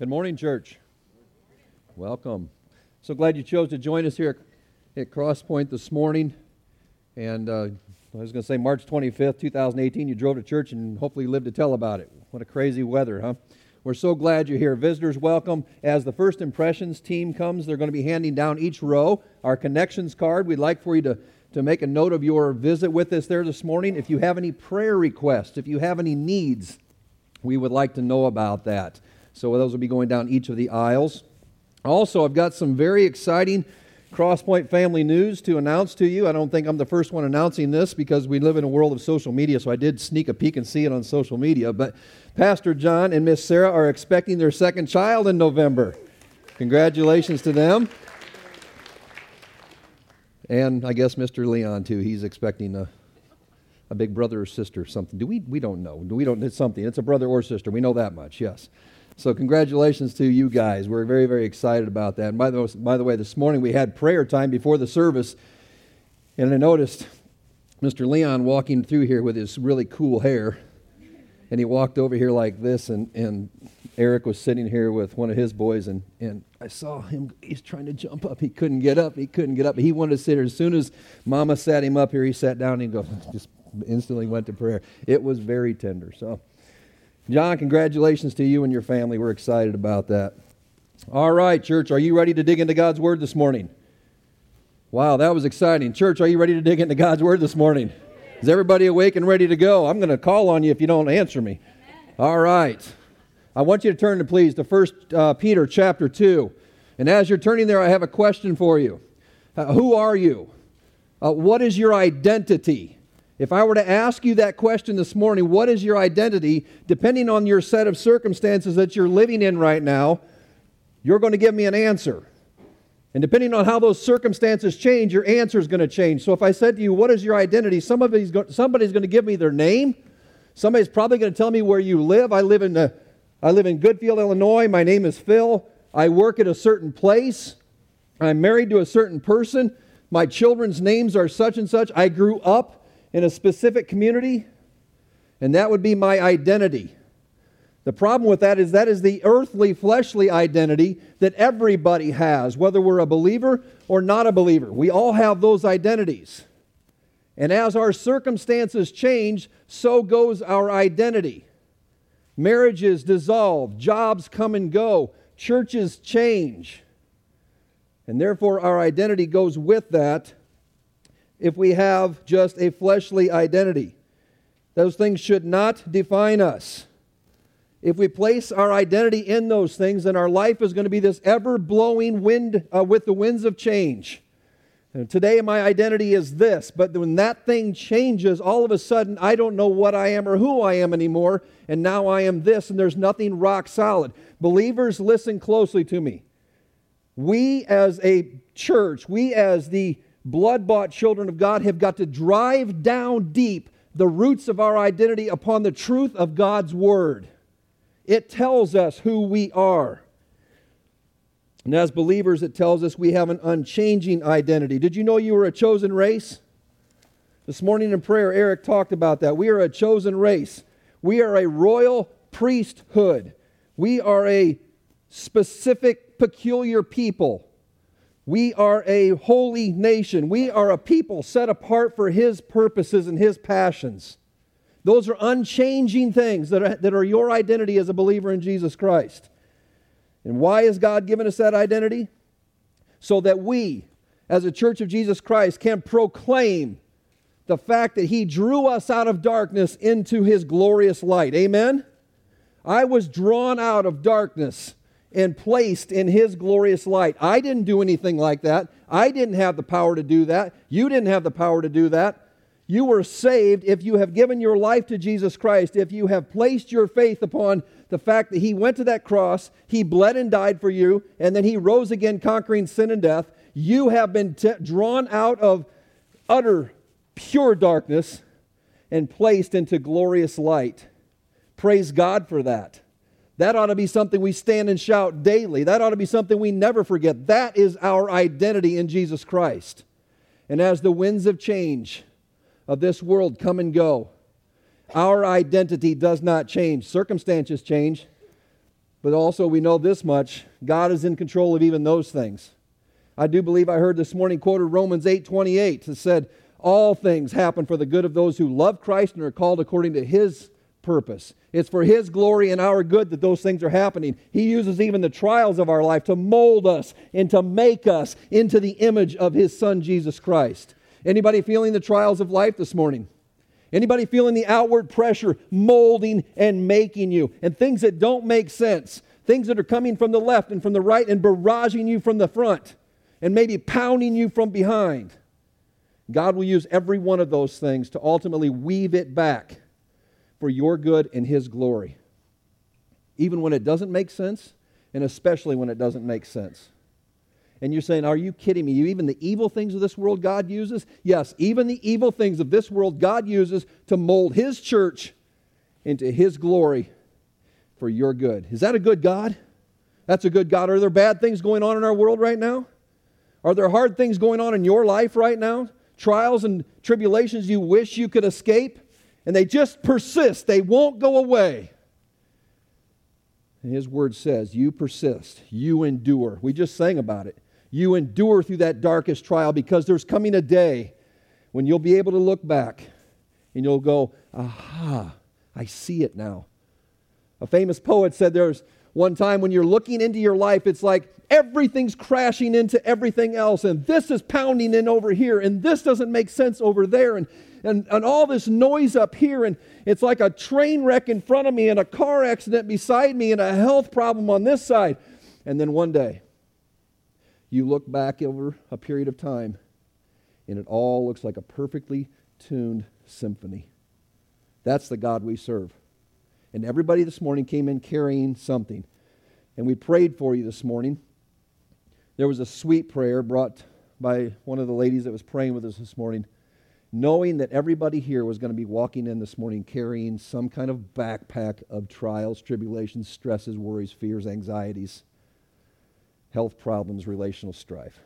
Good morning, church. Welcome. So glad you chose to join us here at Crosspoint this morning. And uh, I was going to say March 25th, 2018, you drove to church and hopefully lived to tell about it. What a crazy weather, huh? We're so glad you're here. Visitors, welcome. As the First Impressions team comes, they're going to be handing down each row our connections card. We'd like for you to, to make a note of your visit with us there this morning. If you have any prayer requests, if you have any needs, we would like to know about that. So those will be going down each of the aisles. Also, I've got some very exciting Crosspoint family news to announce to you. I don't think I'm the first one announcing this because we live in a world of social media, so I did sneak a peek and see it on social media. But Pastor John and Miss Sarah are expecting their second child in November. Congratulations to them. And I guess Mr. Leon, too. He's expecting a, a big brother or sister or something. Do we? We don't know. We don't. It's something. It's a brother or sister. We know that much, yes. So, congratulations to you guys. We're very, very excited about that. And by the, by the way, this morning we had prayer time before the service, and I noticed Mr. Leon walking through here with his really cool hair. And he walked over here like this, and, and Eric was sitting here with one of his boys, and, and I saw him. He's trying to jump up. He couldn't get up. He couldn't get up. He wanted to sit here. As soon as Mama sat him up here, he sat down and he go, just instantly went to prayer. It was very tender. So, John, congratulations to you and your family. We're excited about that. All right, church, are you ready to dig into God's Word this morning? Wow, that was exciting. Church, are you ready to dig into God's Word this morning? Is everybody awake and ready to go? I'm going to call on you if you don't answer me. All right. I want you to turn to, please, to 1 uh, Peter chapter 2. And as you're turning there, I have a question for you. Uh, who are you? Uh, what is your identity? If I were to ask you that question this morning, what is your identity, depending on your set of circumstances that you're living in right now, you're going to give me an answer. And depending on how those circumstances change, your answer is going to change. So if I said to you, What is your identity? Somebody's, go- somebody's going to give me their name. Somebody's probably going to tell me where you live. I live in, the, I live in Goodfield, Illinois. My name is Phil. I work at a certain place. I'm married to a certain person. My children's names are such and such. I grew up in a specific community, and that would be my identity. The problem with that is that is the earthly, fleshly identity that everybody has, whether we're a believer or not a believer. We all have those identities. And as our circumstances change, so goes our identity. Marriages dissolve, jobs come and go, churches change. And therefore, our identity goes with that if we have just a fleshly identity. Those things should not define us. If we place our identity in those things, then our life is going to be this ever blowing wind uh, with the winds of change. And today, my identity is this, but when that thing changes, all of a sudden, I don't know what I am or who I am anymore, and now I am this, and there's nothing rock solid. Believers, listen closely to me. We as a church, we as the blood bought children of God have got to drive down deep the roots of our identity upon the truth of God's Word. It tells us who we are. And as believers, it tells us we have an unchanging identity. Did you know you were a chosen race? This morning in prayer, Eric talked about that. We are a chosen race. We are a royal priesthood. We are a specific, peculiar people. We are a holy nation. We are a people set apart for His purposes and His passions. Those are unchanging things that are, that are your identity as a believer in Jesus Christ. And why has God given us that identity? So that we, as a church of Jesus Christ, can proclaim the fact that He drew us out of darkness into His glorious light. Amen? I was drawn out of darkness and placed in His glorious light. I didn't do anything like that. I didn't have the power to do that. You didn't have the power to do that. You were saved if you have given your life to Jesus Christ, if you have placed your faith upon the fact that He went to that cross, He bled and died for you, and then He rose again, conquering sin and death. You have been t- drawn out of utter, pure darkness and placed into glorious light. Praise God for that. That ought to be something we stand and shout daily. That ought to be something we never forget. That is our identity in Jesus Christ. And as the winds of change of this world come and go, our identity does not change. Circumstances change, But also, we know this much God is in control of even those things. I do believe I heard this morning quoted Romans 8 28 that said, All things happen for the good of those who love Christ and are called according to his purpose. It's for His glory and our good that those things are happening. He uses even the trials of our life to mold us and to make us into the image of His Son, Jesus Christ. Anybody feeling the trials of life this morning? Anybody feeling the outward pressure molding and making you? And things that don't make sense, things that are coming from the left and from the right and barraging you from the front and maybe pounding you from behind. God will use every one of those things to ultimately weave it back for your good and His glory. Even when it doesn't make sense, and especially when it doesn't make sense. And you're saying, Are you kidding me? Even the evil things of this world God uses? Yes, even the evil things of this world God uses to mold His church into His glory for your good. Is that a good God? That's a good God. Are there bad things going on in our world right now? Are there hard things going on in your life right now? Trials and tribulations you wish you could escape? And they just persist. They won't go away. And his word says, You persist, you endure. We just sang about it. You endure through that darkest trial because there's coming a day when you'll be able to look back and you'll go, Aha, I see it now. A famous poet said there's one time when you're looking into your life, it's like everything's crashing into everything else, and this is pounding in over here, and this doesn't make sense over there, and and, and all this noise up here, and it's like a train wreck in front of me, and a car accident beside me, and a health problem on this side. And then one day, you look back over a period of time, and it all looks like a perfectly tuned symphony. That's the God we serve. And everybody this morning came in carrying something. And we prayed for you this morning. There was a sweet prayer brought by one of the ladies that was praying with us this morning knowing that everybody here was going to be walking in this morning carrying some kind of backpack of trials, tribulations, stresses, worries, fears, anxieties, health problems, relational strife.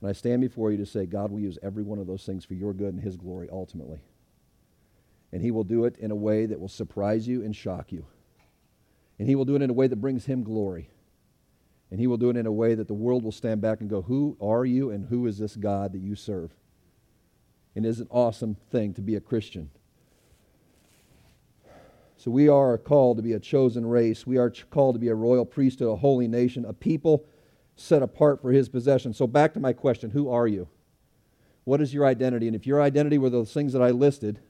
And I stand before you to say, God will use every one of those things for your good and His glory ultimately. And He will do it in a way that will surprise you and shock you. And He will do it in a way that brings Him glory. And He will do it in a way that the world will stand back and go, Who are you and who is this God that you serve? And is an awesome thing to be a Christian. So we are called to be a chosen race. We are called to be a royal priesthood, a holy nation, a people set apart for his possession. So back to my question who are you? What is your identity? And if your identity were those things that I listed,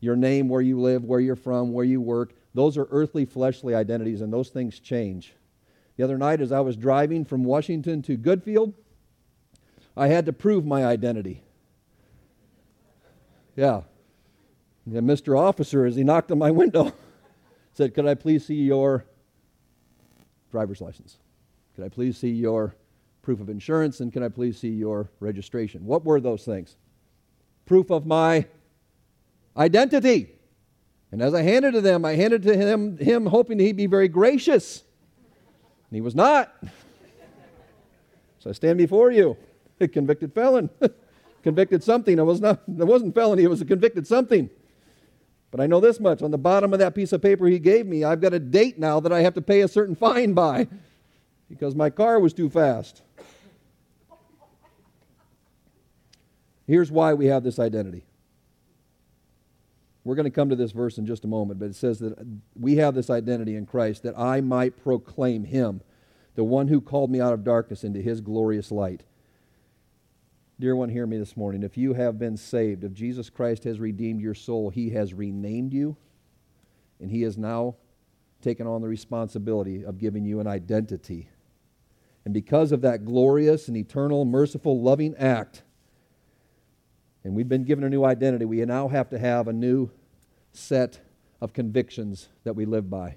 your name, where you live, where you're from, where you work, those are earthly, fleshly identities, and those things change. The other night, as I was driving from Washington to Goodfield, I had to prove my identity. Yeah. And Mr. Officer, as he knocked on my window, said, Could I please see your driver's license? Could I please see your proof of insurance? And can I please see your registration? What were those things? Proof of my identity. And as I handed to them, I handed to him, him hoping he'd be very gracious. And he was not. So I stand before you, a convicted felon. convicted something. It, was not, it wasn't felony, it was a convicted something. But I know this much on the bottom of that piece of paper he gave me, I've got a date now that I have to pay a certain fine by because my car was too fast. Here's why we have this identity. We're going to come to this verse in just a moment, but it says that we have this identity in Christ that I might proclaim him, the one who called me out of darkness into his glorious light. Dear one, hear me this morning. If you have been saved, if Jesus Christ has redeemed your soul, he has renamed you, and he has now taken on the responsibility of giving you an identity. And because of that glorious and eternal, merciful, loving act, and we've been given a new identity, we now have to have a new set of convictions that we live by.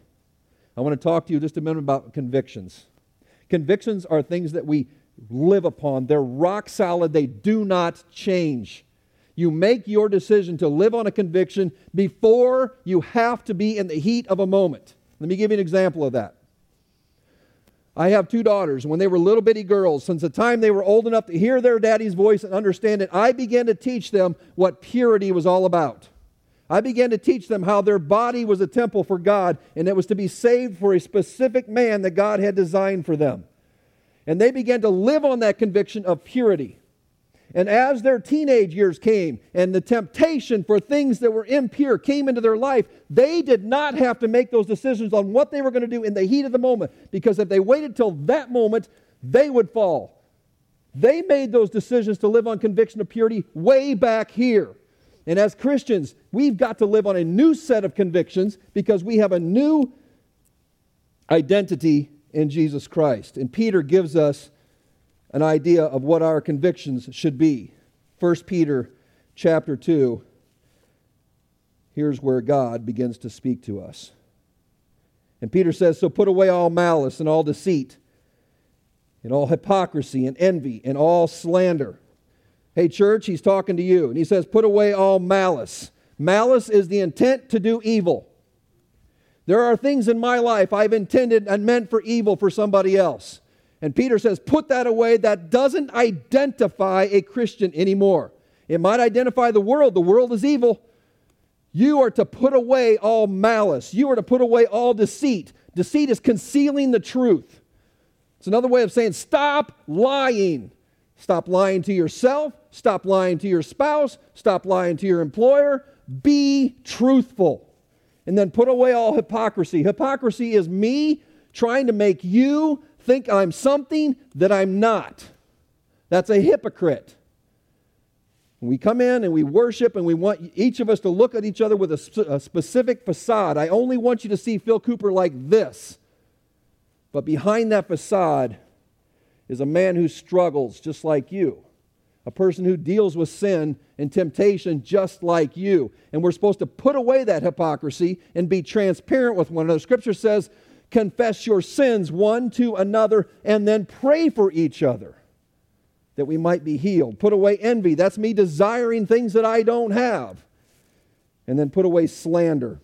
I want to talk to you just a minute about convictions. Convictions are things that we live upon. They're rock solid, they do not change. You make your decision to live on a conviction before you have to be in the heat of a moment. Let me give you an example of that. I have two daughters. When they were little bitty girls, since the time they were old enough to hear their daddy's voice and understand it, I began to teach them what purity was all about. I began to teach them how their body was a temple for God and it was to be saved for a specific man that God had designed for them. And they began to live on that conviction of purity. And as their teenage years came and the temptation for things that were impure came into their life, they did not have to make those decisions on what they were going to do in the heat of the moment because if they waited till that moment, they would fall. They made those decisions to live on conviction of purity way back here. And as Christians, we've got to live on a new set of convictions because we have a new identity in Jesus Christ. And Peter gives us an idea of what our convictions should be. 1 Peter chapter 2 here's where God begins to speak to us. And Peter says, "So put away all malice and all deceit, and all hypocrisy and envy and all slander." Hey, church, he's talking to you. And he says, Put away all malice. Malice is the intent to do evil. There are things in my life I've intended and meant for evil for somebody else. And Peter says, Put that away. That doesn't identify a Christian anymore. It might identify the world. The world is evil. You are to put away all malice. You are to put away all deceit. Deceit is concealing the truth. It's another way of saying, Stop lying. Stop lying to yourself. Stop lying to your spouse. Stop lying to your employer. Be truthful. And then put away all hypocrisy. Hypocrisy is me trying to make you think I'm something that I'm not. That's a hypocrite. we come in and we worship and we want each of us to look at each other with a, a specific facade. I only want you to see Phil Cooper like this. But behind that facade is a man who struggles just like you a person who deals with sin and temptation just like you. And we're supposed to put away that hypocrisy and be transparent with one another. Scripture says, confess your sins one to another and then pray for each other that we might be healed. Put away envy. That's me desiring things that I don't have. And then put away slander.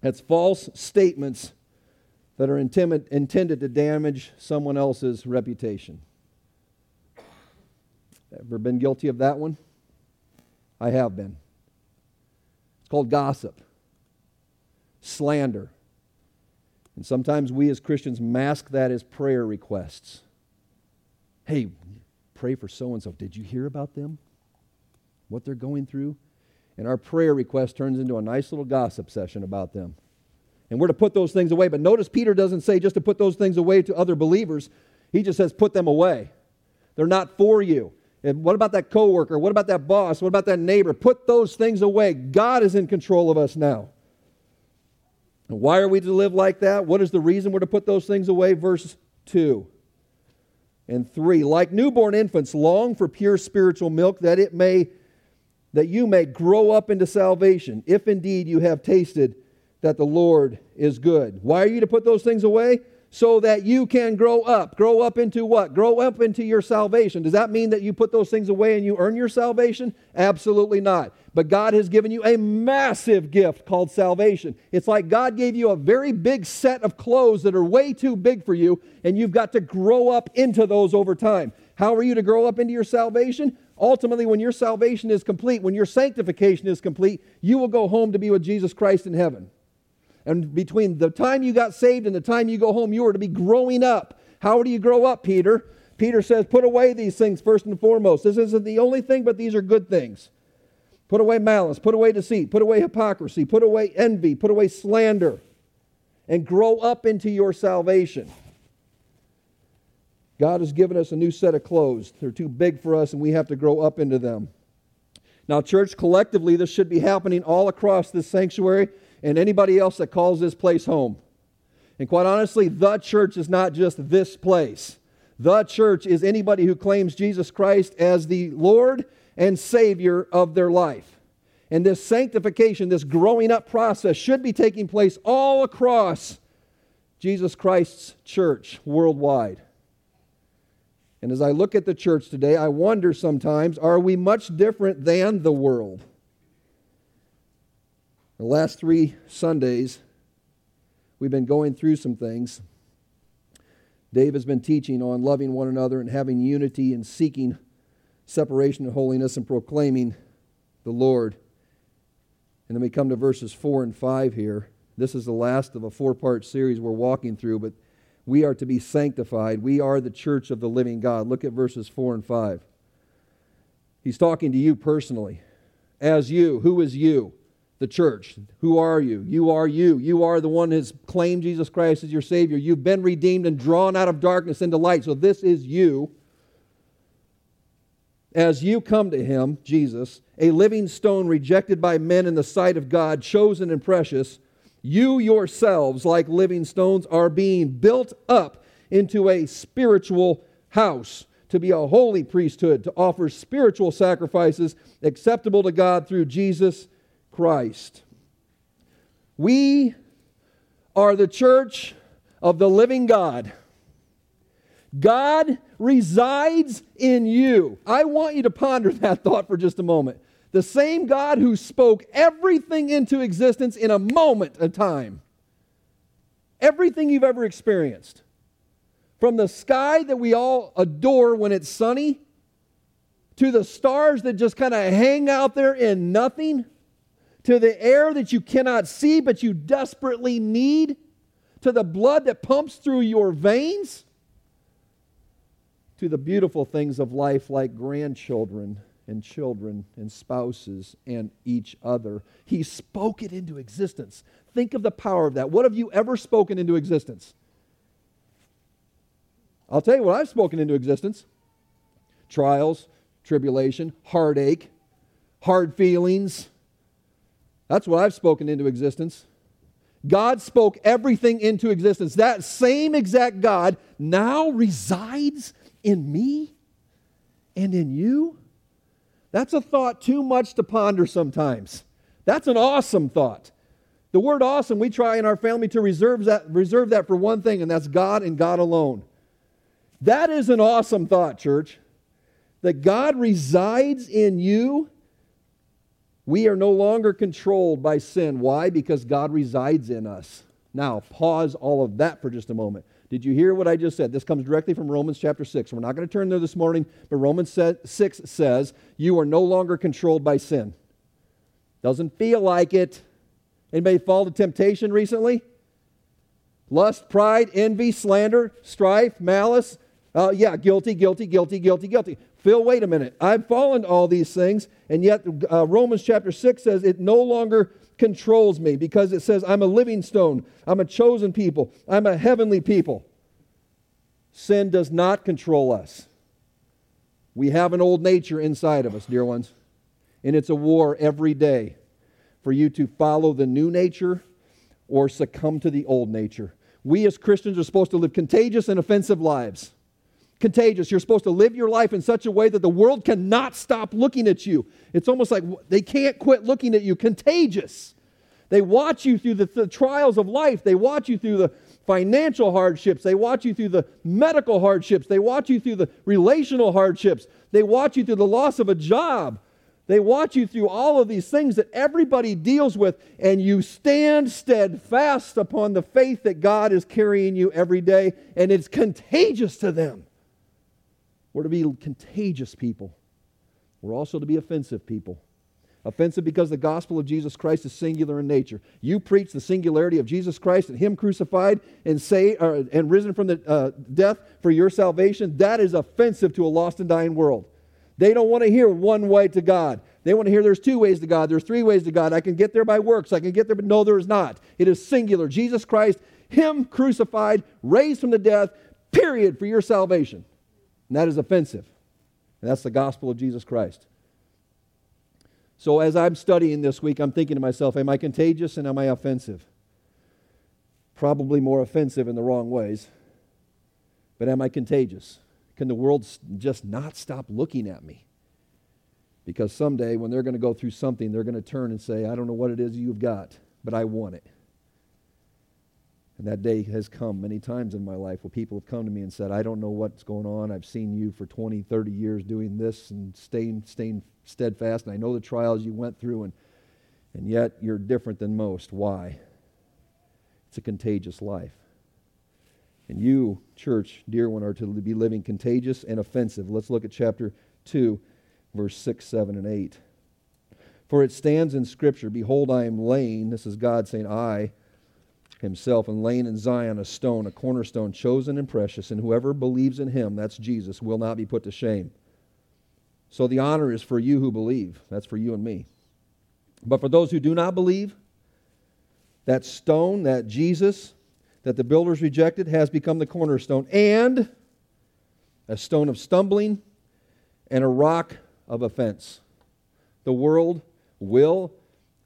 That's false statements that are intended to damage someone else's reputation. Ever been guilty of that one? I have been. It's called gossip, slander. And sometimes we as Christians mask that as prayer requests. Hey, pray for so and so. Did you hear about them? What they're going through? And our prayer request turns into a nice little gossip session about them. And we're to put those things away. But notice Peter doesn't say just to put those things away to other believers, he just says put them away. They're not for you. And what about that coworker? What about that boss? What about that neighbor? Put those things away. God is in control of us now. And why are we to live like that? What is the reason we're to put those things away? Verse 2 and 3. Like newborn infants, long for pure spiritual milk that it may that you may grow up into salvation, if indeed you have tasted that the Lord is good. Why are you to put those things away? So that you can grow up. Grow up into what? Grow up into your salvation. Does that mean that you put those things away and you earn your salvation? Absolutely not. But God has given you a massive gift called salvation. It's like God gave you a very big set of clothes that are way too big for you, and you've got to grow up into those over time. How are you to grow up into your salvation? Ultimately, when your salvation is complete, when your sanctification is complete, you will go home to be with Jesus Christ in heaven. And between the time you got saved and the time you go home, you are to be growing up. How do you grow up, Peter? Peter says, Put away these things first and foremost. This isn't the only thing, but these are good things. Put away malice, put away deceit, put away hypocrisy, put away envy, put away slander, and grow up into your salvation. God has given us a new set of clothes. They're too big for us, and we have to grow up into them. Now, church, collectively, this should be happening all across this sanctuary and anybody else that calls this place home. And quite honestly, the church is not just this place. The church is anybody who claims Jesus Christ as the Lord and Savior of their life. And this sanctification, this growing up process should be taking place all across Jesus Christ's church worldwide. And as I look at the church today, I wonder sometimes are we much different than the world? The last three Sundays, we've been going through some things. Dave has been teaching on loving one another and having unity and seeking separation and holiness and proclaiming the Lord. And then we come to verses 4 and 5 here. This is the last of a four part series we're walking through, but we are to be sanctified. We are the church of the living God. Look at verses 4 and 5. He's talking to you personally. As you, who is you? The church. Who are you? You are you. You are the one who has claimed Jesus Christ as your Savior. You've been redeemed and drawn out of darkness into light. So this is you. As you come to Him, Jesus, a living stone rejected by men in the sight of God, chosen and precious, you yourselves, like living stones, are being built up into a spiritual house to be a holy priesthood, to offer spiritual sacrifices acceptable to God through Jesus Christ. We are the church of the living God. God resides in you. I want you to ponder that thought for just a moment. The same God who spoke everything into existence in a moment of time, everything you've ever experienced, from the sky that we all adore when it's sunny, to the stars that just kind of hang out there in nothing, to the air that you cannot see but you desperately need, to the blood that pumps through your veins, to the beautiful things of life like grandchildren and children and spouses and each other. He spoke it into existence. Think of the power of that. What have you ever spoken into existence? I'll tell you what I've spoken into existence trials, tribulation, heartache, hard feelings. That's what I've spoken into existence. God spoke everything into existence. That same exact God now resides in me and in you. That's a thought too much to ponder sometimes. That's an awesome thought. The word awesome, we try in our family to reserve that, reserve that for one thing, and that's God and God alone. That is an awesome thought, church. That God resides in you. We are no longer controlled by sin. Why? Because God resides in us. Now, pause all of that for just a moment. Did you hear what I just said? This comes directly from Romans chapter 6. We're not going to turn there this morning, but Romans 6 says, You are no longer controlled by sin. Doesn't feel like it. Anybody fall to temptation recently? Lust, pride, envy, slander, strife, malice, uh, yeah, guilty, guilty, guilty, guilty, guilty. Phil, wait a minute. I've fallen to all these things, and yet uh, Romans chapter 6 says it no longer controls me because it says I'm a living stone, I'm a chosen people, I'm a heavenly people. Sin does not control us. We have an old nature inside of us, dear ones, and it's a war every day for you to follow the new nature or succumb to the old nature. We as Christians are supposed to live contagious and offensive lives contagious. You're supposed to live your life in such a way that the world cannot stop looking at you. It's almost like they can't quit looking at you. Contagious. They watch you through the, the, trials of life. They watch you through the financial hardships. They watch you through the medical hardships. They watch you through the relational hardships. They watch you through the loss of a job. They watch you through all of these things that everybody deals with, and you stand steadfast upon the faith that God is carrying you every day, and it's contagious to them. We're to be contagious people. We're also to be offensive people. Offensive because the gospel of Jesus Christ is singular in nature. You preach the singularity of Jesus Christ and Him crucified and say uh, and risen from the uh, death for your salvation. That is offensive to a lost and dying world. They don't want to hear one way to God. They want to hear there's two ways to God. There's three ways to God. I can get there by works. I can get there, but no, there is not. It is singular. Jesus Christ, Him crucified, raised from the death. Period for your salvation. And that is offensive. And that's the gospel of Jesus Christ. So as I'm studying this week, I'm thinking to myself, am I contagious and am I offensive? Probably more offensive in the wrong ways. But am I contagious? Can the world just not stop looking at me? Because someday when they're going to go through something, they're going to turn and say, I don't know what it is you've got, but I want it. And that day has come many times in my life where people have come to me and said, I don't know what's going on. I've seen you for 20, 30 years doing this and staying, staying steadfast, and I know the trials you went through, and, and yet you're different than most. Why? It's a contagious life. And you, church, dear one, are to be living contagious and offensive. Let's look at chapter 2, verse 6, 7, and 8. For it stands in Scripture Behold, I am laying, this is God saying, I himself, and laying in Zion a stone, a cornerstone, chosen and precious, and whoever believes in him, that's Jesus, will not be put to shame. So the honor is for you who believe. That's for you and me. But for those who do not believe, that stone, that Jesus, that the builders rejected, has become the cornerstone and a stone of stumbling and a rock of offense. The world will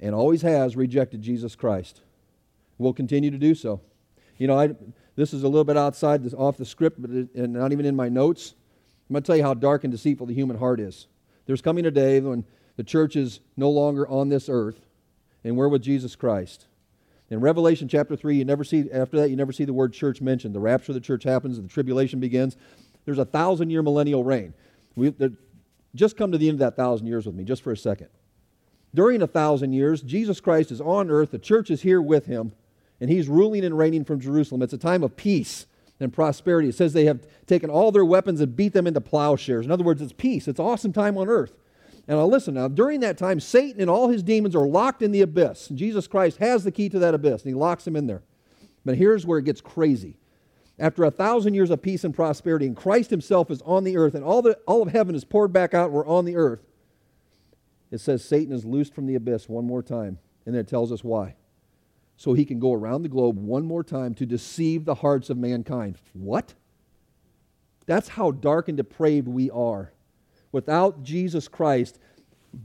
and always has rejected Jesus Christ. Will continue to do so. You know, I, this is a little bit outside, this, off the script, but it, and not even in my notes. I'm going to tell you how dark and deceitful the human heart is. There's coming a day when the church is no longer on this earth, and we're with Jesus Christ. In Revelation chapter 3, you never see, after that, you never see the word church mentioned. The rapture of the church happens, the tribulation begins. There's a thousand year millennial reign. We, just come to the end of that thousand years with me, just for a second. During a thousand years, Jesus Christ is on earth, the church is here with him, and he's ruling and reigning from Jerusalem. It's a time of peace and prosperity. It says they have taken all their weapons and beat them into plowshares. In other words, it's peace. It's awesome time on earth. And now listen, now during that time, Satan and all his demons are locked in the abyss. Jesus Christ has the key to that abyss, and he locks them in there. But here's where it gets crazy. After a thousand years of peace and prosperity, and Christ himself is on the earth, and all, the, all of heaven is poured back out, we're on the earth. It says Satan is loosed from the abyss one more time, and then it tells us why. So he can go around the globe one more time to deceive the hearts of mankind. What? That's how dark and depraved we are without Jesus Christ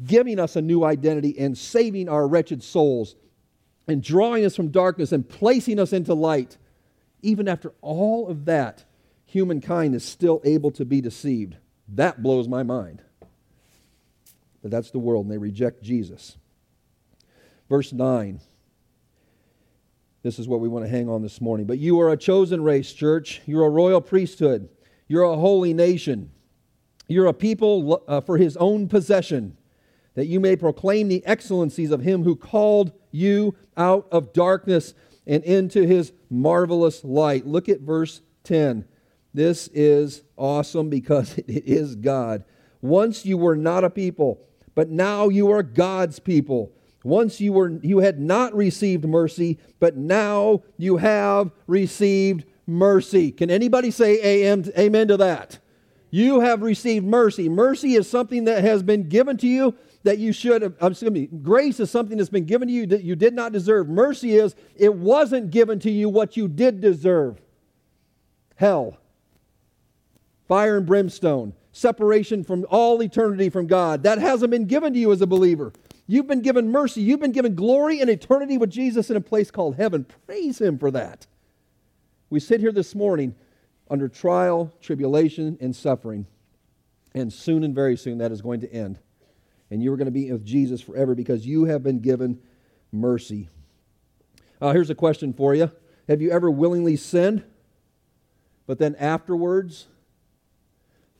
giving us a new identity and saving our wretched souls and drawing us from darkness and placing us into light, even after all of that, humankind is still able to be deceived. That blows my mind. But that's the world, and they reject Jesus. Verse 9. This is what we want to hang on this morning. But you are a chosen race, church. You're a royal priesthood. You're a holy nation. You're a people uh, for his own possession, that you may proclaim the excellencies of him who called you out of darkness and into his marvelous light. Look at verse 10. This is awesome because it is God. Once you were not a people, but now you are God's people. Once you were you had not received mercy, but now you have received mercy. Can anybody say amen, to that? You have received mercy. Mercy is something that has been given to you that you should have. Excuse me. Grace is something that's been given to you that you did not deserve. Mercy is it wasn't given to you what you did deserve. Hell, fire and brimstone, separation from all eternity from God. That hasn't been given to you as a believer. You've been given mercy. You've been given glory and eternity with Jesus in a place called heaven. Praise Him for that. We sit here this morning under trial, tribulation, and suffering. And soon and very soon that is going to end. And you are going to be with Jesus forever because you have been given mercy. Uh, here's a question for you Have you ever willingly sinned, but then afterwards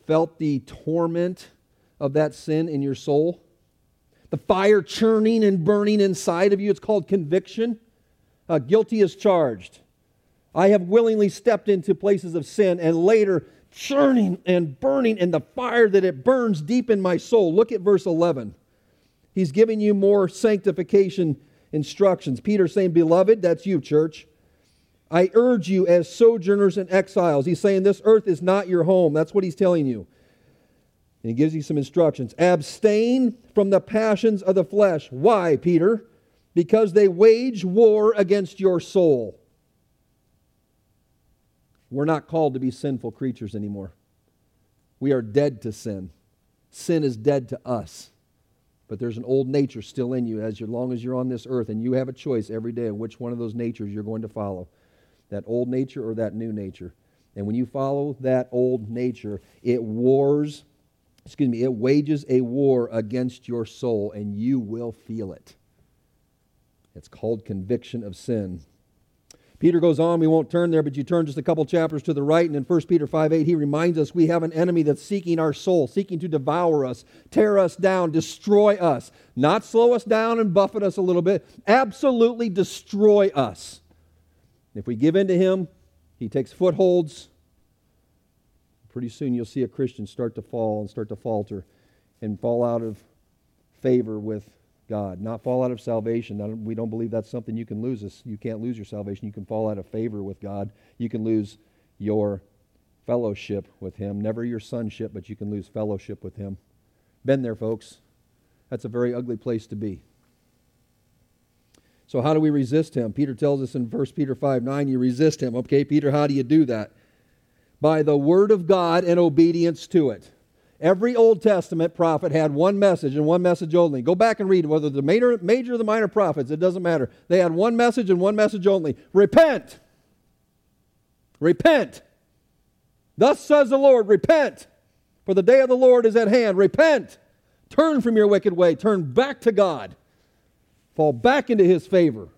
felt the torment of that sin in your soul? The fire churning and burning inside of you. It's called conviction. Uh, guilty as charged. I have willingly stepped into places of sin and later churning and burning in the fire that it burns deep in my soul. Look at verse 11. He's giving you more sanctification instructions. Peter saying, Beloved, that's you, church. I urge you as sojourners and exiles. He's saying this earth is not your home. That's what he's telling you. And he gives you some instructions. Abstain from the passions of the flesh. Why, Peter? Because they wage war against your soul. We're not called to be sinful creatures anymore. We are dead to sin. Sin is dead to us. But there's an old nature still in you as long as you're on this earth, and you have a choice every day of which one of those natures you're going to follow that old nature or that new nature. And when you follow that old nature, it wars, excuse me, it wages a war against your soul, and you will feel it. It's called conviction of sin. Peter goes on, we won't turn there, but you turn just a couple chapters to the right, and in 1 Peter 5 8, he reminds us we have an enemy that's seeking our soul, seeking to devour us, tear us down, destroy us. Not slow us down and buffet us a little bit, absolutely destroy us. If we give in to him, he takes footholds. Pretty soon you'll see a Christian start to fall and start to falter and fall out of favor with God, not fall out of salvation. We don't believe that's something you can lose. You can't lose your salvation. You can fall out of favor with God. You can lose your fellowship with Him. Never your sonship, but you can lose fellowship with Him. Been there, folks. That's a very ugly place to be. So, how do we resist Him? Peter tells us in 1 Peter 5 9, you resist Him. Okay, Peter, how do you do that? By the Word of God and obedience to it. Every Old Testament prophet had one message and one message only. Go back and read whether the major, major or the minor prophets, it doesn't matter. They had one message and one message only repent. Repent. Thus says the Lord, repent, for the day of the Lord is at hand. Repent. Turn from your wicked way. Turn back to God. Fall back into his favor.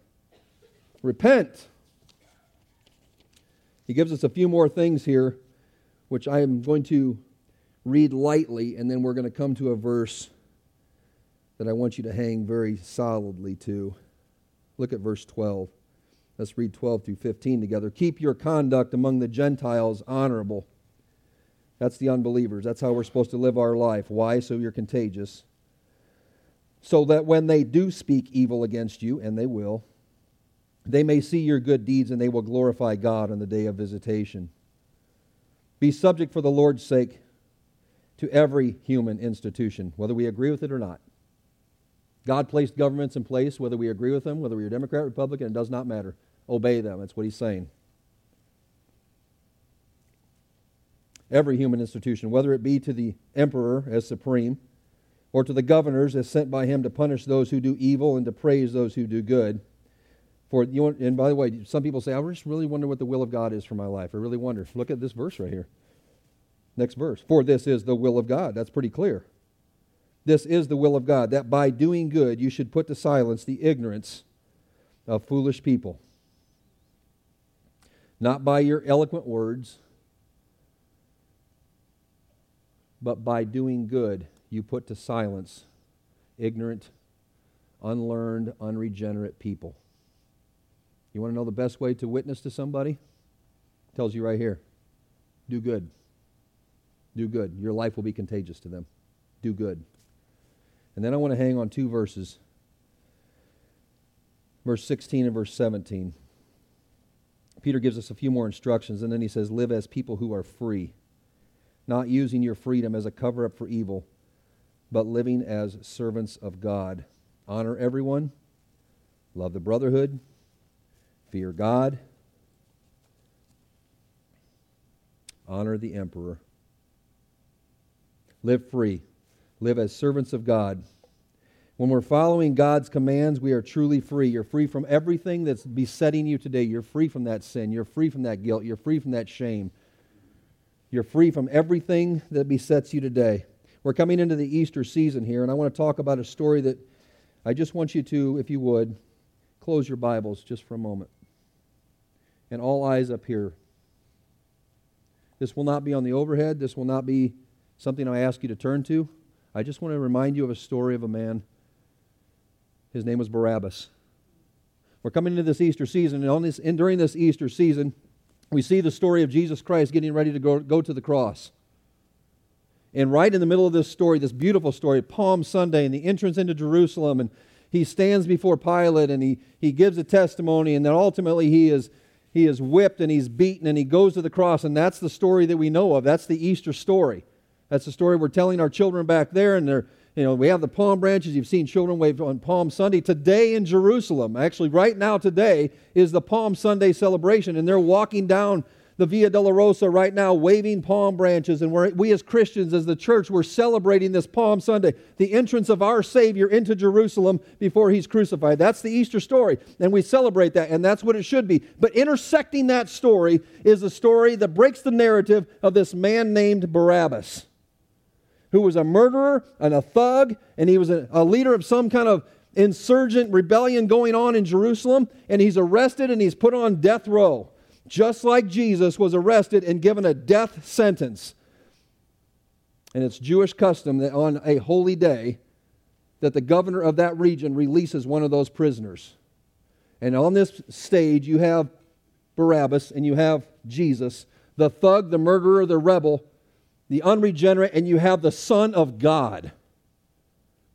Repent. He gives us a few more things here, which I am going to read lightly, and then we're going to come to a verse that I want you to hang very solidly to. Look at verse 12. Let's read 12 through 15 together. Keep your conduct among the Gentiles honorable. That's the unbelievers. That's how we're supposed to live our life. Why? So you're contagious. So that when they do speak evil against you, and they will, they may see your good deeds and they will glorify God on the day of visitation. Be subject for the Lord's sake to every human institution, whether we agree with it or not. God placed governments in place, whether we agree with them, whether we're Democrat, or Republican, it does not matter. Obey them. That's what he's saying. Every human institution, whether it be to the emperor as supreme, or to the governors as sent by him to punish those who do evil and to praise those who do good. For you and by the way, some people say, I just really wonder what the will of God is for my life. I really wonder. Look at this verse right here. Next verse. For this is the will of God. That's pretty clear. This is the will of God, that by doing good you should put to silence the ignorance of foolish people. Not by your eloquent words, but by doing good you put to silence ignorant, unlearned, unregenerate people. You want to know the best way to witness to somebody? It tells you right here. Do good. Do good. Your life will be contagious to them. Do good. And then I want to hang on two verses verse 16 and verse 17. Peter gives us a few more instructions, and then he says, Live as people who are free, not using your freedom as a cover up for evil, but living as servants of God. Honor everyone, love the brotherhood, fear God, honor the emperor. Live free. Live as servants of God. When we're following God's commands, we are truly free. You're free from everything that's besetting you today. You're free from that sin. You're free from that guilt. You're free from that shame. You're free from everything that besets you today. We're coming into the Easter season here, and I want to talk about a story that I just want you to, if you would, close your Bibles just for a moment. And all eyes up here. This will not be on the overhead. This will not be something I ask you to turn to. I just want to remind you of a story of a man. His name was Barabbas. We're coming into this Easter season, and, this, and during this Easter season, we see the story of Jesus Christ getting ready to go, go to the cross. And right in the middle of this story, this beautiful story, Palm Sunday, and the entrance into Jerusalem, and he stands before Pilate and he, he gives a testimony, and then ultimately he is, he is whipped and he's beaten and he goes to the cross, and that's the story that we know of. That's the Easter story. That's the story we're telling our children back there, and they're, you know, we have the palm branches. You've seen children wave on Palm Sunday. Today in Jerusalem, actually, right now, today, is the Palm Sunday celebration, and they're walking down the Via Dolorosa right now, waving palm branches. And we, as Christians, as the church, we're celebrating this Palm Sunday, the entrance of our Savior into Jerusalem before he's crucified. That's the Easter story. And we celebrate that, and that's what it should be. But intersecting that story is a story that breaks the narrative of this man named Barabbas who was a murderer and a thug, and he was a, a leader of some kind of insurgent rebellion going on in Jerusalem, and he's arrested and he's put on death row, just like Jesus was arrested and given a death sentence. And it's Jewish custom that on a holy day, that the governor of that region releases one of those prisoners. And on this stage, you have Barabbas and you have Jesus, the thug, the murderer, the rebel, the unregenerate, and you have the Son of God.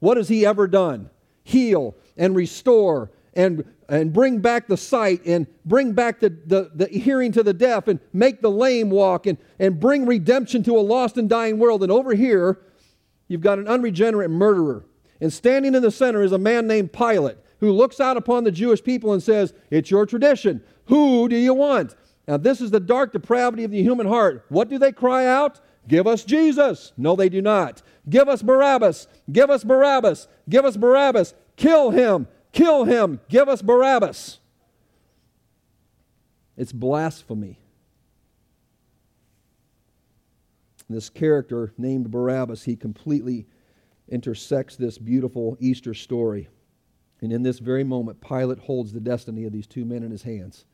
What has he ever done? heal and restore and, and bring back the sight and bring back the, the, the hearing to the deaf and make the lame walk and, and bring redemption to a lost and dying world. And over here, you've got an unregenerate murderer. And standing in the center is a man named Pilate who looks out upon the Jewish people and says, It's your tradition. Who do you want? Now, this is the dark depravity of the human heart. What do they cry out? Give us Jesus. No, they do not. Give us Barabbas. Give us Barabbas. Give us Barabbas. Kill him. Kill him. Give us Barabbas. It's blasphemy. This character named Barabbas, he completely intersects this beautiful Easter story. And in this very moment, Pilate holds the destiny of these two men in his hands.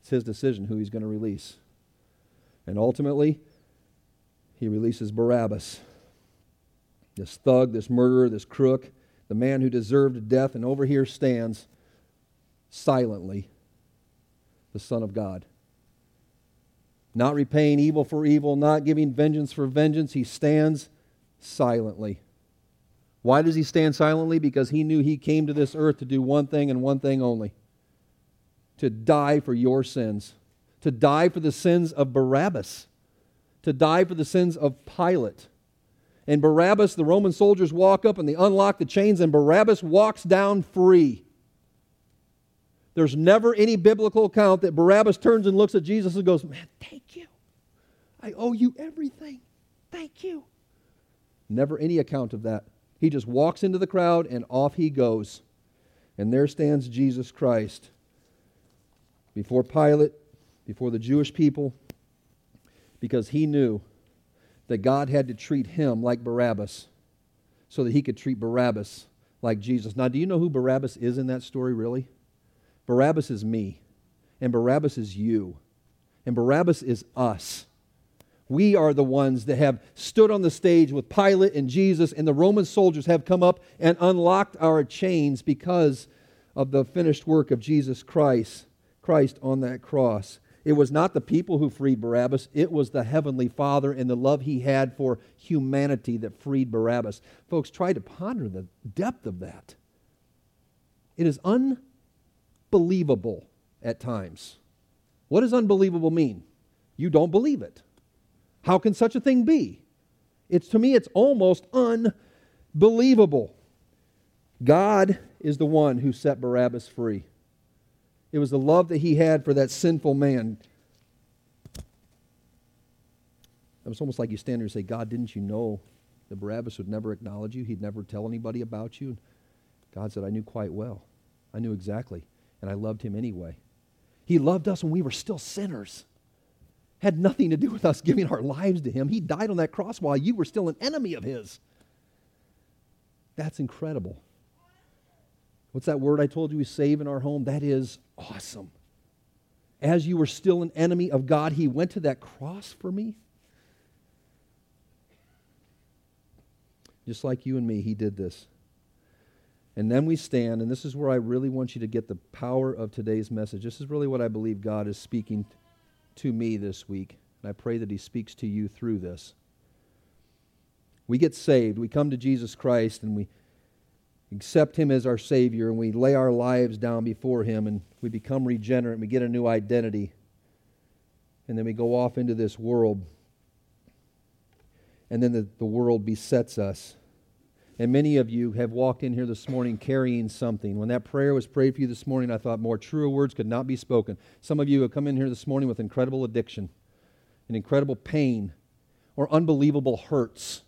It's his decision who he's going to release. And ultimately, he releases Barabbas, this thug, this murderer, this crook, the man who deserved death, and over here stands silently the Son of God. Not repaying evil for evil, not giving vengeance for vengeance, he stands silently. Why does he stand silently? Because he knew he came to this earth to do one thing and one thing only to die for your sins, to die for the sins of Barabbas to die for the sins of Pilate. And Barabbas, the Roman soldiers walk up and they unlock the chains, and Barabbas walks down free. There's never any biblical account that Barabbas turns and looks at Jesus and goes, Man, thank you. I owe you everything. Thank you. Never any account of that. He just walks into the crowd and off he goes. And there stands Jesus Christ before Pilate, before the Jewish people, because he knew that God had to treat him like Barabbas so that he could treat Barabbas like Jesus. Now, do you know who Barabbas is in that story, really? Barabbas is me, and Barabbas is you, and Barabbas is us. We are the ones that have stood on the stage with Pilate and Jesus, and the Roman soldiers have come up and unlocked our chains because of the finished work of Jesus Christ, Christ on that cross. It was not the people who freed Barabbas, it was the Heavenly Father and the love He had for humanity that freed Barabbas. Folks, try to ponder the depth of that. It is unbelievable at times. What does unbelievable mean? You don't believe it. How can such a thing be? It's to me it's almost unbelievable. God is the one who set Barabbas free. It was the love that he had for that sinful man. It was almost like you stand there and say, God, didn't you know that Barabbas would never acknowledge you? He'd never tell anybody about you? God said, I knew quite well. I knew exactly. And I loved him anyway. He loved us when we were still sinners. Had nothing to do with us giving our lives to him. He died on that cross while you were still an enemy of his. That's incredible. What's that word I told you we save in our home? That is awesome. As you were still an enemy of God, He went to that cross for me. Just like you and me, He did this. And then we stand, and this is where I really want you to get the power of today's message. This is really what I believe God is speaking to me this week. And I pray that He speaks to you through this. We get saved, we come to Jesus Christ, and we accept Him as our Savior and we lay our lives down before Him and we become regenerate and we get a new identity. And then we go off into this world. And then the, the world besets us. And many of you have walked in here this morning carrying something. When that prayer was prayed for you this morning, I thought more truer words could not be spoken. Some of you have come in here this morning with incredible addiction and incredible pain or unbelievable hurts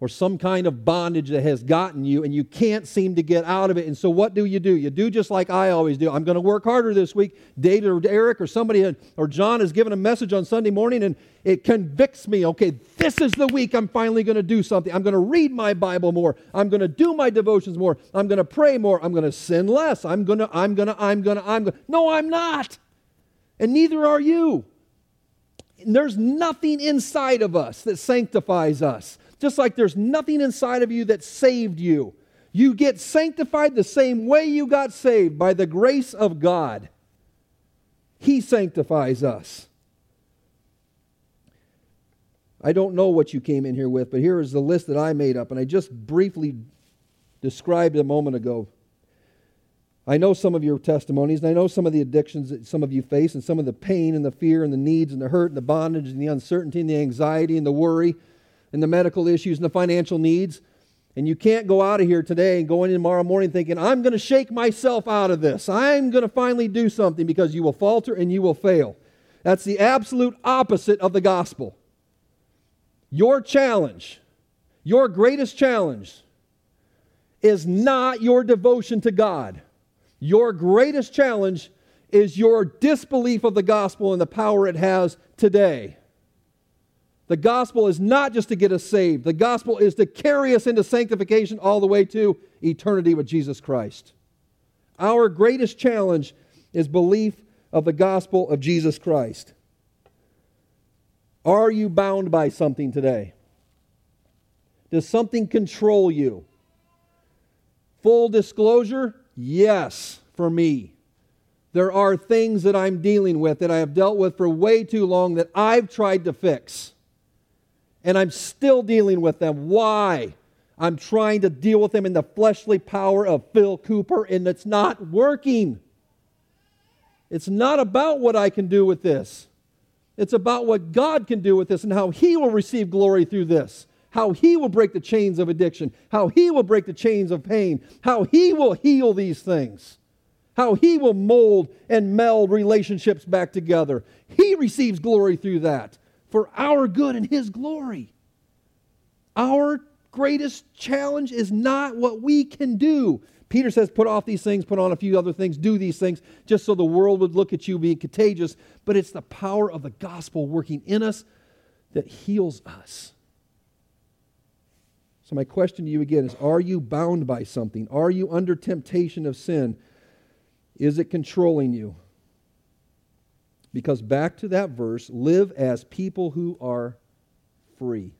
or some kind of bondage that has gotten you and you can't seem to get out of it. And so, what do you do? You do just like I always do. I'm going to work harder this week. David or Eric or somebody or John has given a message on Sunday morning and it convicts me. Okay, this is the week I'm finally going to do something. I'm going to read my Bible more. I'm going to do my devotions more. I'm going to pray more. I'm going to sin less. I'm going to, I'm going to, I'm going to, I'm going. No, I'm not. And neither are you. There's nothing inside of us that sanctifies us. Just like there's nothing inside of you that saved you. You get sanctified the same way you got saved by the grace of God. He sanctifies us. I don't know what you came in here with, but here is the list that I made up, and I just briefly described a moment ago. I know some of your testimonies, and I know some of the addictions that some of you face, and some of the pain and the fear and the needs and the hurt and the bondage and the uncertainty and the anxiety and the worry and the medical issues and the financial needs. And you can't go out of here today and go in tomorrow morning thinking, I'm going to shake myself out of this. I'm going to finally do something because you will falter and you will fail. That's the absolute opposite of the gospel. Your challenge, your greatest challenge, is not your devotion to God. Your greatest challenge is your disbelief of the gospel and the power it has today. The gospel is not just to get us saved, the gospel is to carry us into sanctification all the way to eternity with Jesus Christ. Our greatest challenge is belief of the gospel of Jesus Christ. Are you bound by something today? Does something control you? Full disclosure, yes, for me. There are things that I'm dealing with that I have dealt with for way too long that I've tried to fix. And I'm still dealing with them. Why? I'm trying to deal with them in the fleshly power of Phil Cooper, and it's not working. It's not about what I can do with this. It's about what God can do with this and how He will receive glory through this, how He will break the chains of addiction, how He will break the chains of pain, how He will heal these things, how He will mold and meld relationships back together. He receives glory through that for our good and His glory. Our greatest challenge is not what we can do. Peter says, put off these things, put on a few other things, do these things, just so the world would look at you being contagious. But it's the power of the gospel working in us that heals us. So, my question to you again is Are you bound by something? Are you under temptation of sin? Is it controlling you? Because back to that verse, live as people who are free.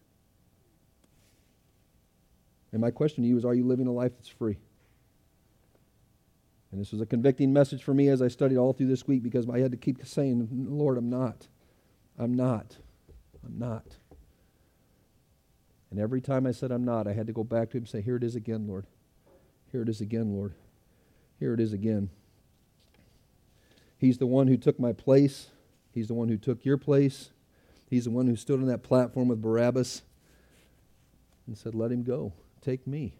And my question to you is Are you living a life that's free? And this was a convicting message for me as I studied all through this week because I had to keep saying, Lord, I'm not. I'm not. I'm not. And every time I said I'm not, I had to go back to him and say, Here it is again, Lord. Here it is again, Lord. Here it is again. He's the one who took my place. He's the one who took your place. He's the one who stood on that platform with Barabbas and said, Let him go. Take me.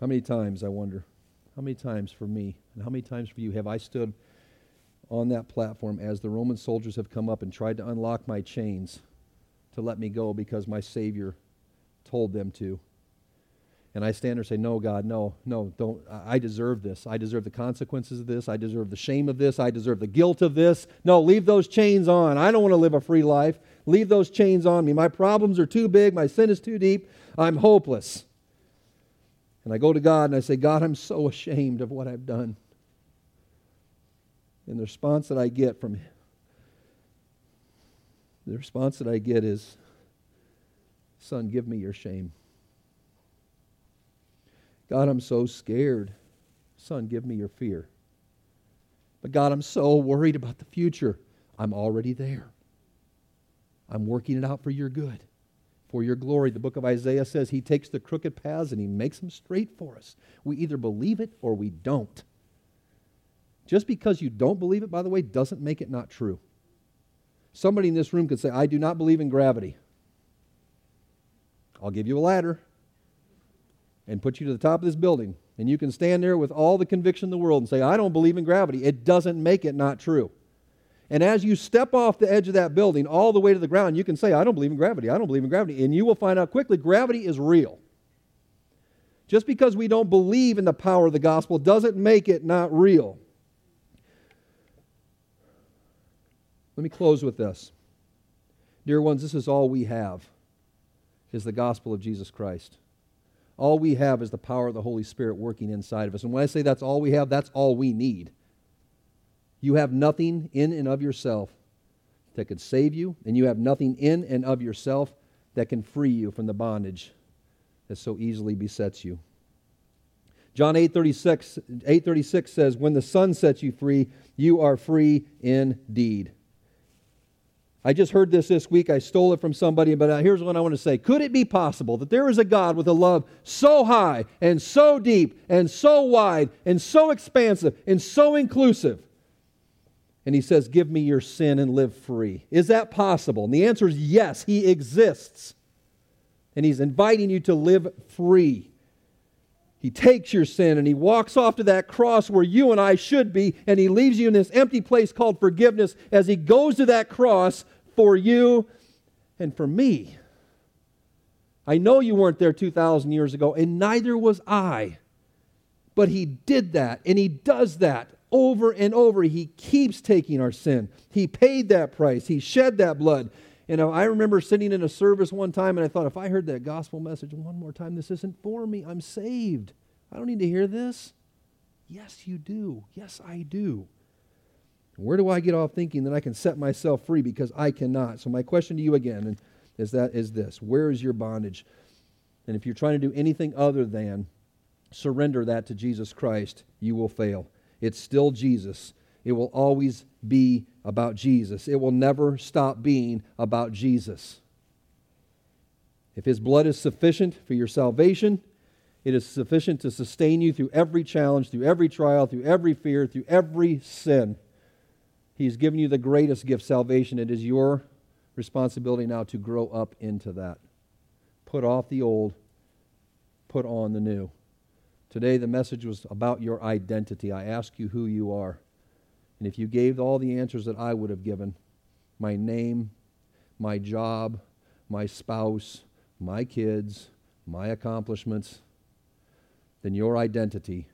How many times, I wonder, how many times for me and how many times for you have I stood on that platform as the Roman soldiers have come up and tried to unlock my chains to let me go because my Savior told them to? And I stand there and say, No, God, no, no, don't. I deserve this. I deserve the consequences of this. I deserve the shame of this. I deserve the guilt of this. No, leave those chains on. I don't want to live a free life. Leave those chains on me. My problems are too big. My sin is too deep. I'm hopeless. And I go to God and I say, God, I'm so ashamed of what I've done. And the response that I get from him, the response that I get is, Son, give me your shame. God, I'm so scared. Son, give me your fear. But God, I'm so worried about the future. I'm already there. I'm working it out for your good for your glory. The book of Isaiah says he takes the crooked paths and he makes them straight for us. We either believe it or we don't. Just because you don't believe it, by the way, doesn't make it not true. Somebody in this room could say, I do not believe in gravity. I'll give you a ladder and put you to the top of this building. And you can stand there with all the conviction in the world and say, I don't believe in gravity. It doesn't make it not true. And as you step off the edge of that building all the way to the ground, you can say, I don't believe in gravity. I don't believe in gravity. And you will find out quickly gravity is real. Just because we don't believe in the power of the gospel doesn't make it not real. Let me close with this. Dear ones, this is all we have is the gospel of Jesus Christ. All we have is the power of the Holy Spirit working inside of us. And when I say that's all we have, that's all we need. You have nothing in and of yourself that could save you, and you have nothing in and of yourself that can free you from the bondage that so easily besets you. John 8:36 8:36 says, "When the Son sets you free, you are free indeed." I just heard this this week. I stole it from somebody, but uh, here's what I want to say. Could it be possible that there is a God with a love so high and so deep and so wide and so expansive and so inclusive? And he says, Give me your sin and live free. Is that possible? And the answer is yes, he exists. And he's inviting you to live free. He takes your sin and he walks off to that cross where you and I should be, and he leaves you in this empty place called forgiveness as he goes to that cross for you and for me. I know you weren't there 2,000 years ago, and neither was I. But he did that, and he does that over and over. He keeps taking our sin. He paid that price, he shed that blood. Know, I remember sitting in a service one time and I thought, if I heard that gospel message one more time, this isn't for me. I'm saved. I don't need to hear this. Yes, you do. Yes, I do. Where do I get off thinking that I can set myself free because I cannot? So my question to you again is that is this: Where is your bondage? And if you're trying to do anything other than surrender that to Jesus Christ, you will fail. It's still Jesus. It will always be about Jesus. It will never stop being about Jesus. If His blood is sufficient for your salvation, it is sufficient to sustain you through every challenge, through every trial, through every fear, through every sin. He's given you the greatest gift, salvation. It is your responsibility now to grow up into that. Put off the old, put on the new. Today, the message was about your identity. I ask you who you are. And if you gave all the answers that I would have given my name, my job, my spouse, my kids, my accomplishments then your identity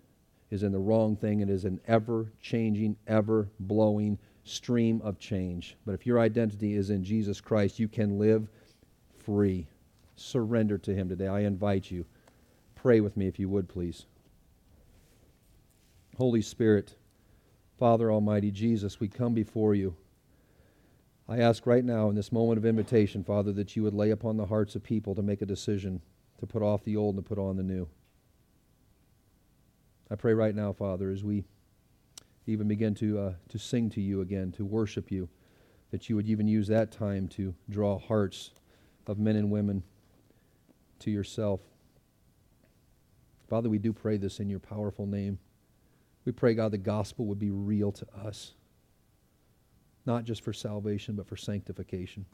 is in the wrong thing. It is an ever changing, ever blowing stream of change. But if your identity is in Jesus Christ, you can live free. Surrender to Him today. I invite you. Pray with me if you would, please. Holy Spirit, Father Almighty, Jesus, we come before you. I ask right now in this moment of invitation, Father, that you would lay upon the hearts of people to make a decision to put off the old and to put on the new. I pray right now, Father, as we even begin to, uh, to sing to you again, to worship you, that you would even use that time to draw hearts of men and women to yourself. Father, we do pray this in your powerful name. We pray, God, the gospel would be real to us, not just for salvation, but for sanctification.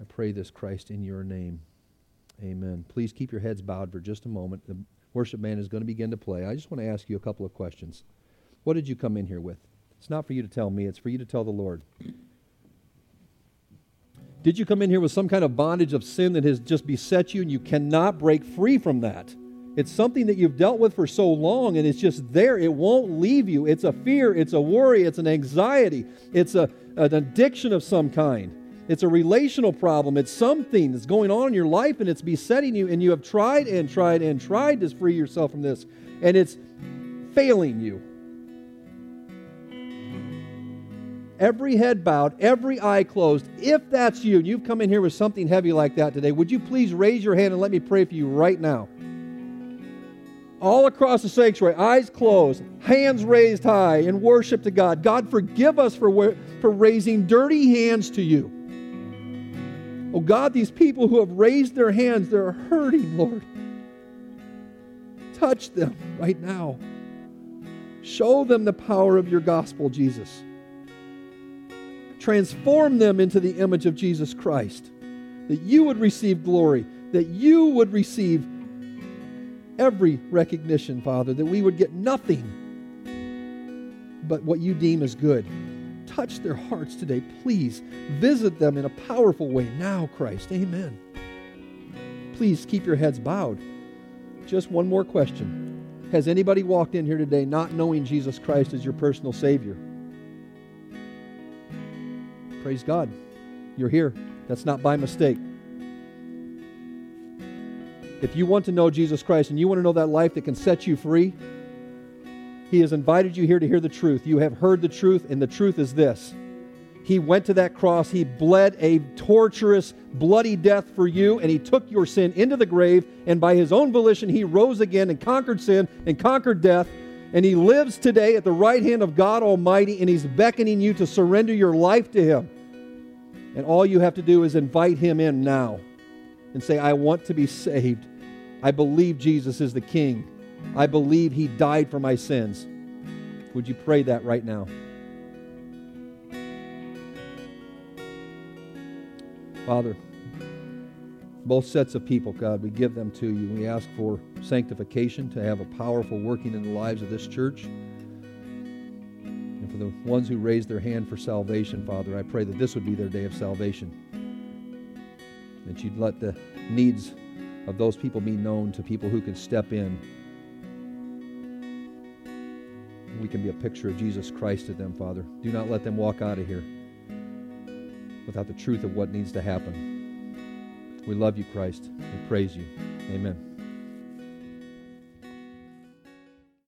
I pray this, Christ, in your name. Amen. Please keep your heads bowed for just a moment. Worship band is going to begin to play. I just want to ask you a couple of questions. What did you come in here with? It's not for you to tell me, it's for you to tell the Lord. Did you come in here with some kind of bondage of sin that has just beset you and you cannot break free from that? It's something that you've dealt with for so long and it's just there. It won't leave you. It's a fear, it's a worry, it's an anxiety, it's a, an addiction of some kind. It's a relational problem. It's something that's going on in your life and it's besetting you, and you have tried and tried and tried to free yourself from this, and it's failing you. Every head bowed, every eye closed. If that's you, and you've come in here with something heavy like that today, would you please raise your hand and let me pray for you right now? all across the sanctuary, eyes closed, hands raised high in worship to God. God, forgive us for, for raising dirty hands to you. Oh God, these people who have raised their hands, they're hurting, Lord. Touch them right now. Show them the power of your gospel, Jesus. Transform them into the image of Jesus Christ, that you would receive glory, that you would receive every recognition, Father, that we would get nothing but what you deem as good touch their hearts today. Please visit them in a powerful way now, Christ. Amen. Please keep your heads bowed. Just one more question. Has anybody walked in here today not knowing Jesus Christ as your personal Savior? Praise God. You're here. That's not by mistake. If you want to know Jesus Christ and you want to know that life that can set you free, he has invited you here to hear the truth. You have heard the truth, and the truth is this. He went to that cross. He bled a torturous, bloody death for you, and He took your sin into the grave. And by His own volition, He rose again and conquered sin and conquered death. And He lives today at the right hand of God Almighty, and He's beckoning you to surrender your life to Him. And all you have to do is invite Him in now and say, I want to be saved. I believe Jesus is the King. I believe He died for my sins. Would you pray that right now? Father, both sets of people, God, we give them to you. We ask for sanctification to have a powerful working in the lives of this church. And for the ones who raised their hand for salvation, Father, I pray that this would be their day of salvation. That you'd let the needs of those people be known to people who can step in. We can be a picture of Jesus Christ to them, Father. Do not let them walk out of here without the truth of what needs to happen. We love you, Christ. We praise you. Amen.